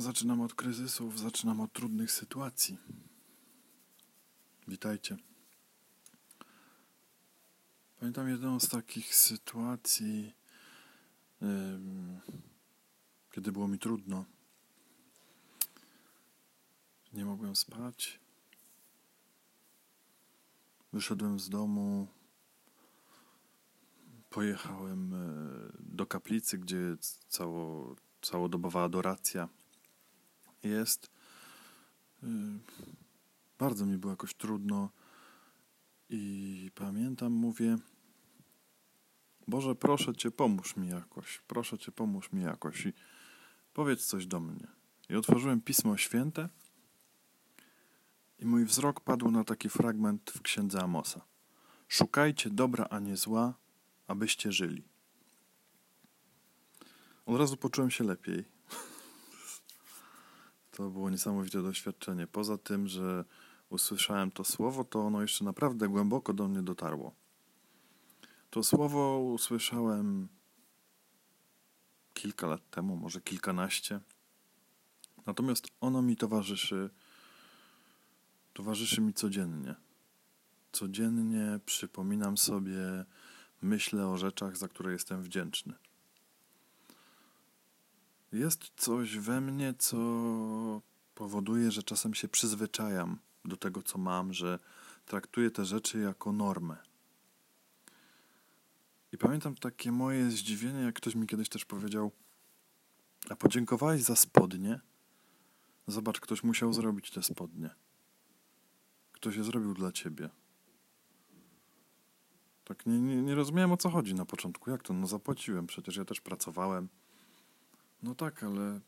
Zaczynam od kryzysów, zaczynam od trudnych sytuacji. Witajcie. Pamiętam jedną z takich sytuacji, kiedy było mi trudno. Nie mogłem spać. Wyszedłem z domu. Pojechałem e, do kaplicy, gdzie cało, całodobowa adoracja jest. Y, bardzo mi było jakoś trudno i pamiętam, mówię, Boże, proszę Cię, pomóż mi jakoś, proszę Cię, pomóż mi jakoś i powiedz coś do mnie. I otworzyłem Pismo Święte i mój wzrok padł na taki fragment w księdze Amosa. Szukajcie dobra, a nie zła, abyście żyli. Od razu poczułem się lepiej. To było niesamowite doświadczenie. Poza tym, że usłyszałem to słowo, to ono jeszcze naprawdę głęboko do mnie dotarło. To słowo usłyszałem kilka lat temu, może kilkanaście. Natomiast ono mi towarzyszy, towarzyszy mi codziennie. Codziennie przypominam sobie, myślę o rzeczach, za które jestem wdzięczny. Jest coś we mnie, co powoduje, że czasem się przyzwyczajam do tego, co mam, że traktuję te rzeczy jako normę. I pamiętam takie moje zdziwienie, jak ktoś mi kiedyś też powiedział: A podziękowałeś za spodnie? Zobacz, ktoś musiał zrobić te spodnie. Ktoś je zrobił dla ciebie. Tak nie, nie, nie rozumiałem o co chodzi na początku. Jak to? No zapłaciłem, przecież ja też pracowałem. No tak, ale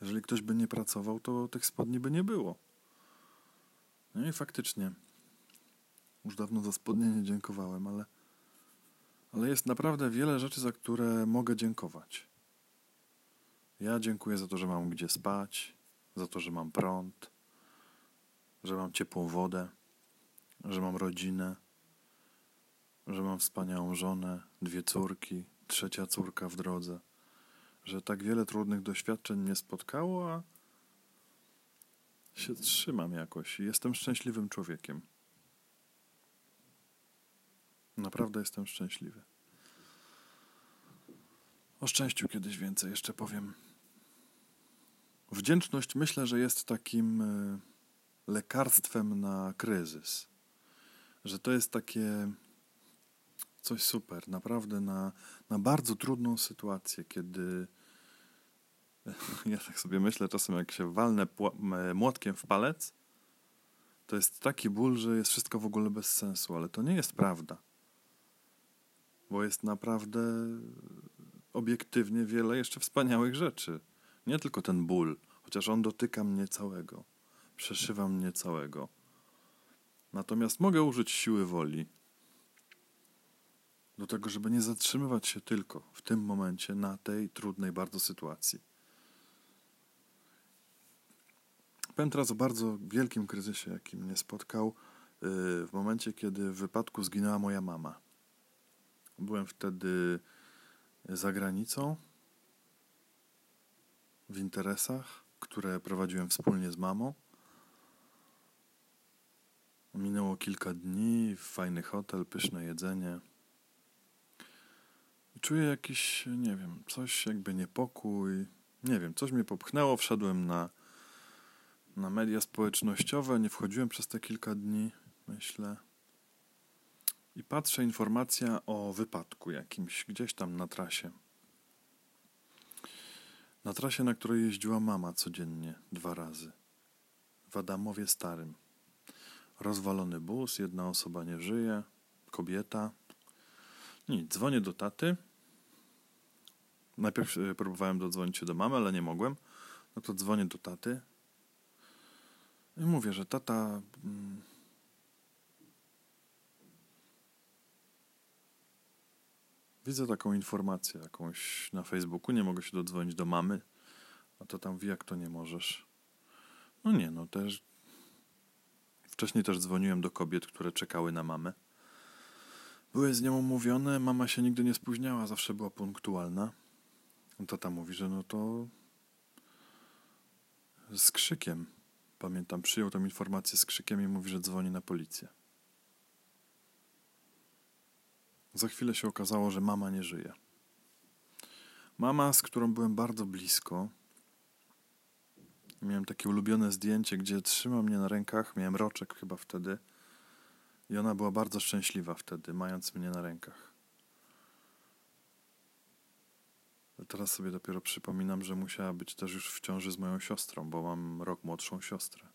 jeżeli ktoś by nie pracował, to tych spodni by nie było. No i faktycznie, już dawno za spodnie nie dziękowałem, ale, ale jest naprawdę wiele rzeczy, za które mogę dziękować. Ja dziękuję za to, że mam gdzie spać, za to, że mam prąd, że mam ciepłą wodę, że mam rodzinę, że mam wspaniałą żonę, dwie córki, trzecia córka w drodze że tak wiele trudnych doświadczeń mnie spotkało, a się trzymam jakoś i jestem szczęśliwym człowiekiem. Naprawdę jestem szczęśliwy. O szczęściu kiedyś więcej jeszcze powiem. Wdzięczność myślę, że jest takim e, lekarstwem na kryzys. Że to jest takie coś super, naprawdę na, na bardzo trudną sytuację, kiedy ja tak sobie myślę czasem, jak się walnę młotkiem w palec, to jest taki ból, że jest wszystko w ogóle bez sensu, ale to nie jest prawda. Bo jest naprawdę obiektywnie wiele jeszcze wspaniałych rzeczy. Nie tylko ten ból, chociaż on dotyka mnie całego, przeszywa mnie całego. Natomiast mogę użyć siły woli do tego, żeby nie zatrzymywać się tylko w tym momencie na tej trudnej bardzo sytuacji. Powiem teraz o bardzo wielkim kryzysie, jaki mnie spotkał y, w momencie, kiedy w wypadku zginęła moja mama. Byłem wtedy za granicą w interesach, które prowadziłem wspólnie z mamą. Minęło kilka dni, fajny hotel, pyszne jedzenie. Czuję jakiś, nie wiem, coś jakby niepokój. Nie wiem, coś mnie popchnęło, wszedłem na na media społecznościowe, nie wchodziłem przez te kilka dni, myślę. I patrzę informacja o wypadku jakimś gdzieś tam na trasie. Na trasie, na której jeździła mama codziennie, dwa razy. W Adamowie Starym. Rozwalony bus, jedna osoba nie żyje, kobieta. Nic, dzwonię do taty. Najpierw e, próbowałem dodzwonić się do mamy, ale nie mogłem. No to dzwonię do taty. I mówię, że tata. Mm, widzę taką informację jakąś na Facebooku, nie mogę się dodzwonić do mamy, a to tam wie, jak to nie możesz. No nie, no też. Wcześniej też dzwoniłem do kobiet, które czekały na mamę. Były z nią umówione, mama się nigdy nie spóźniała, zawsze była punktualna. Tata mówi, że no to z krzykiem. Pamiętam, przyjął tą informację z krzykiem i mówi, że dzwoni na policję. Za chwilę się okazało, że mama nie żyje. Mama, z którą byłem bardzo blisko, miałem takie ulubione zdjęcie, gdzie trzyma mnie na rękach, miałem roczek chyba wtedy i ona była bardzo szczęśliwa wtedy, mając mnie na rękach. Teraz sobie dopiero przypominam, że musiała być też już w ciąży z moją siostrą, bo mam rok młodszą siostrę.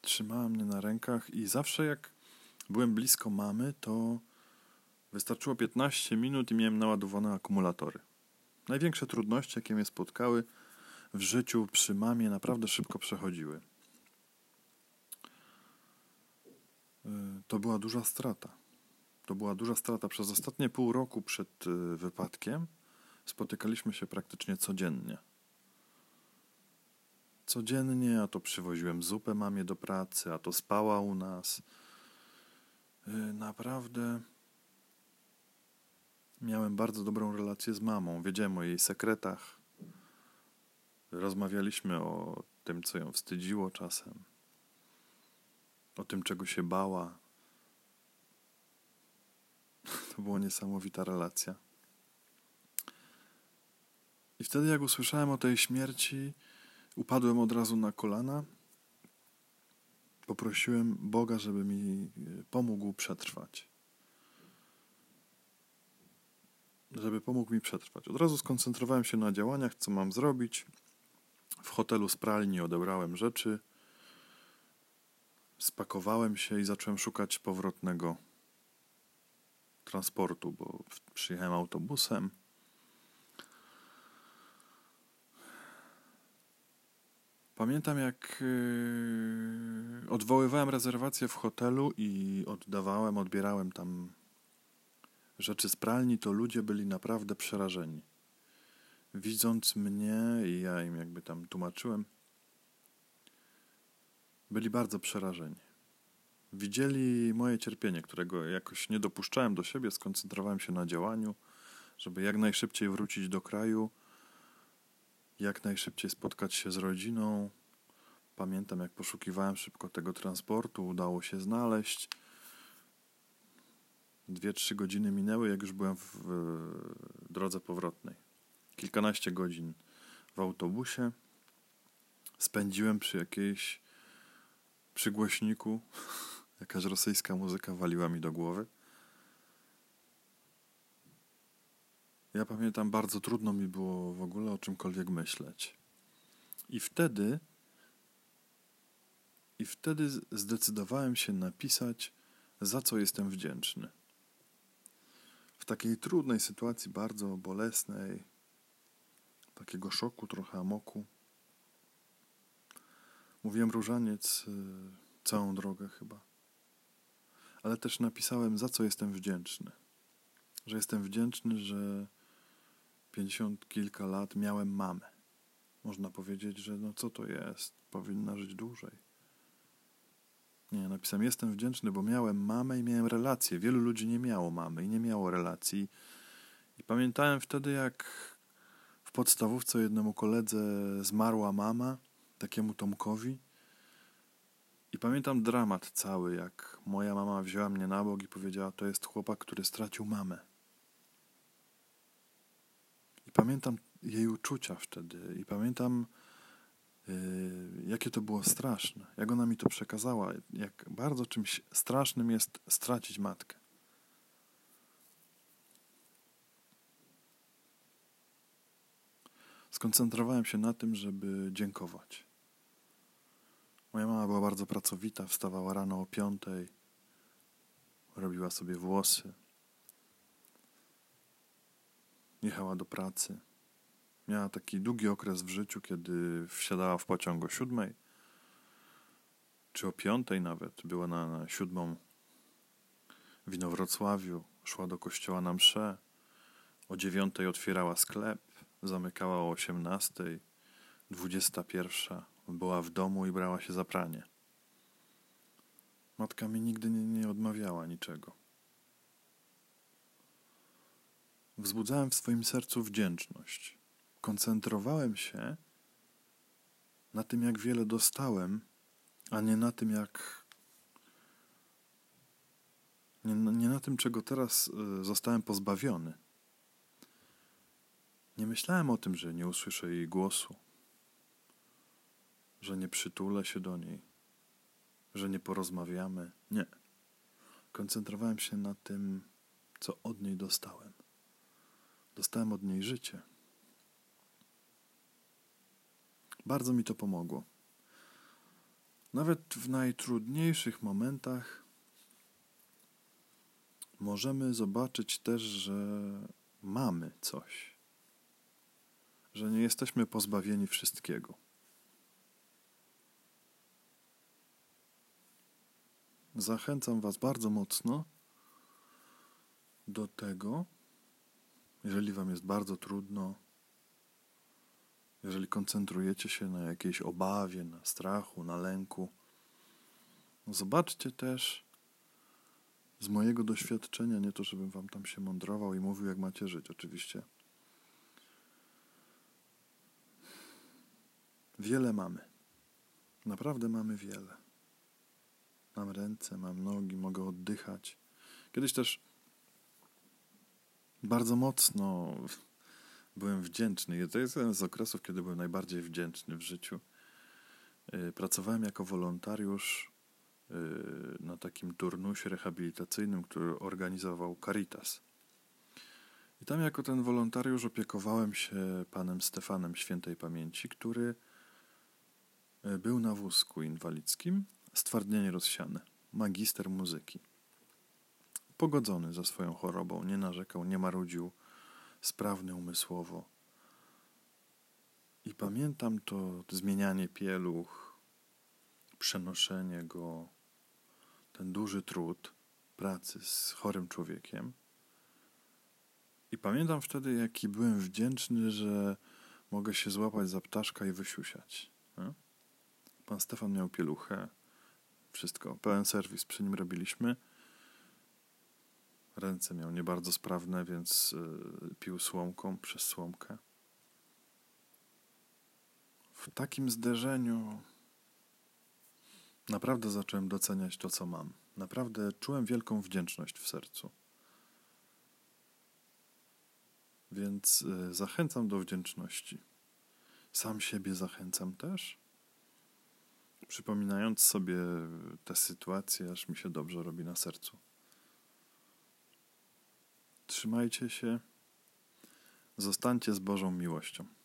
Trzymała mnie na rękach i zawsze jak byłem blisko mamy, to wystarczyło 15 minut i miałem naładowane akumulatory. Największe trudności, jakie mnie spotkały w życiu przy mamie, naprawdę szybko przechodziły. Y, to była duża strata. To była duża strata. Przez ostatnie pół roku przed y, wypadkiem spotykaliśmy się praktycznie codziennie. Codziennie, a to przywoziłem zupę mamie do pracy, a to spała u nas. Y, naprawdę miałem bardzo dobrą relację z mamą. Wiedziałem o jej sekretach. Rozmawialiśmy o tym, co ją wstydziło czasem, o tym, czego się bała. To była niesamowita relacja. I wtedy, jak usłyszałem o tej śmierci, upadłem od razu na kolana. Poprosiłem Boga, żeby mi pomógł przetrwać. Żeby pomógł mi przetrwać. Od razu skoncentrowałem się na działaniach, co mam zrobić. W hotelu z pralni odebrałem rzeczy, spakowałem się i zacząłem szukać powrotnego transportu, bo przyjechałem autobusem. Pamiętam, jak yy, odwoływałem rezerwację w hotelu i oddawałem, odbierałem tam rzeczy z pralni, to ludzie byli naprawdę przerażeni. Widząc mnie i ja im jakby tam tłumaczyłem, byli bardzo przerażeni. Widzieli moje cierpienie, którego jakoś nie dopuszczałem do siebie, skoncentrowałem się na działaniu, żeby jak najszybciej wrócić do kraju, jak najszybciej spotkać się z rodziną. Pamiętam, jak poszukiwałem szybko tego transportu, udało się znaleźć. Dwie, trzy godziny minęły, jak już byłem w, drodze powrotnej. Kilkanaście godzin w autobusie. Spędziłem przy jakiejś przygłośniku. Jakaś rosyjska muzyka waliła mi do głowy. Ja pamiętam, bardzo trudno mi było w ogóle o czymkolwiek myśleć. I wtedy, i wtedy zdecydowałem się napisać, za co jestem wdzięczny. W takiej trudnej sytuacji, bardzo bolesnej, takiego szoku, trochę amoku, mówiłem różaniec y, całą drogę chyba. Ale też napisałem, za co jestem wdzięczny. Że jestem wdzięczny, że pięćdziesiąt kilka lat miałem mamę. Można powiedzieć, że no co to jest? Powinna żyć dłużej. Nie, napisałem, jestem wdzięczny, bo miałem mamę i miałem relacje. Wielu ludzi nie miało mamy i nie miało relacji. I pamiętałem wtedy, jak w podstawówce jednemu koledze zmarła mama, takiemu Tomkowi. I pamiętam dramat cały, jak moja mama wzięła mnie na bok i powiedziała, to jest chłopak, który stracił mamę. I pamiętam jej uczucia wtedy i pamiętam, yy, jakie to było straszne, jak ona mi to przekazała, jak bardzo czymś strasznym jest stracić matkę. Skoncentrowałem się na tym, żeby dziękować. Moja mama była bardzo pracowita, wstawała rano o piątej, robiła sobie włosy, jechała do pracy. Miała taki długi okres w życiu, kiedy wsiadała w pociąg o siódmej, czy o piątej nawet. Była na, na siódmą w Inowrocławiu, szła do kościoła na mszę, o dziewiątej otwierała sklep, zamykała o osiemnastej, dwudziesta pierwsza była w domu i brała się za pranie. Matka mi nigdy nie, nie odmawiała niczego. Wzbudzałem w swoim sercu wdzięczność. koncentrowałem się na tym, jak wiele dostałem, a nie na tym, jak. Nie, nie na tym, czego teraz y, zostałem pozbawiony. Nie myślałem o tym, że nie usłyszę jej głosu, że nie przytulę się do niej, że nie porozmawiamy. Nie. Koncentrowałem się na tym, co od niej dostałem. Dostałem od niej życie. Bardzo mi to pomogło. Nawet w najtrudniejszych momentach możemy zobaczyć też, że mamy coś, że nie jesteśmy pozbawieni wszystkiego. Zachęcam Was bardzo mocno do tego, jeżeli Wam jest bardzo trudno, jeżeli koncentrujecie się na jakiejś obawie, na strachu, na lęku, zobaczcie też z mojego doświadczenia, nie to, żebym Wam tam się mądrował i mówił, jak macie żyć, oczywiście. Wiele mamy. Naprawdę mamy wiele. Mam ręce, mam nogi, mogę oddychać. Kiedyś też bardzo mocno byłem wdzięczny. To jest jeden z okresów, kiedy byłem najbardziej wdzięczny w życiu. Y, pracowałem jako wolontariusz y, na takim turnusie rehabilitacyjnym, który organizował Caritas. I tam jako ten wolontariusz opiekowałem się panem Stefanem świętej pamięci, który y, był na wózku inwalidzkim, stwardnienie rozsiane, magister muzyki pogodzony ze swoją chorobą, nie narzekał, nie marudził, sprawny umysłowo. I pamiętam to zmienianie pieluch, przenoszenie go, ten duży trud pracy z chorym człowiekiem. I pamiętam wtedy, jaki byłem wdzięczny, że mogę się złapać za ptaszka i wysiusiać. Pan Stefan miał pieluchę, wszystko, pełen serwis przy nim robiliśmy. Ręce miał nie bardzo sprawne, więc y, pił słomką przez słomkę. W takim zderzeniu naprawdę zacząłem doceniać to, co mam. Naprawdę czułem wielką wdzięczność w sercu. Więc y, zachęcam do wdzięczności. Sam siebie zachęcam też, przypominając sobie te sytuacje, aż mi się dobrze robi na sercu. Trzymajcie się. Zostańcie z Bożą miłością.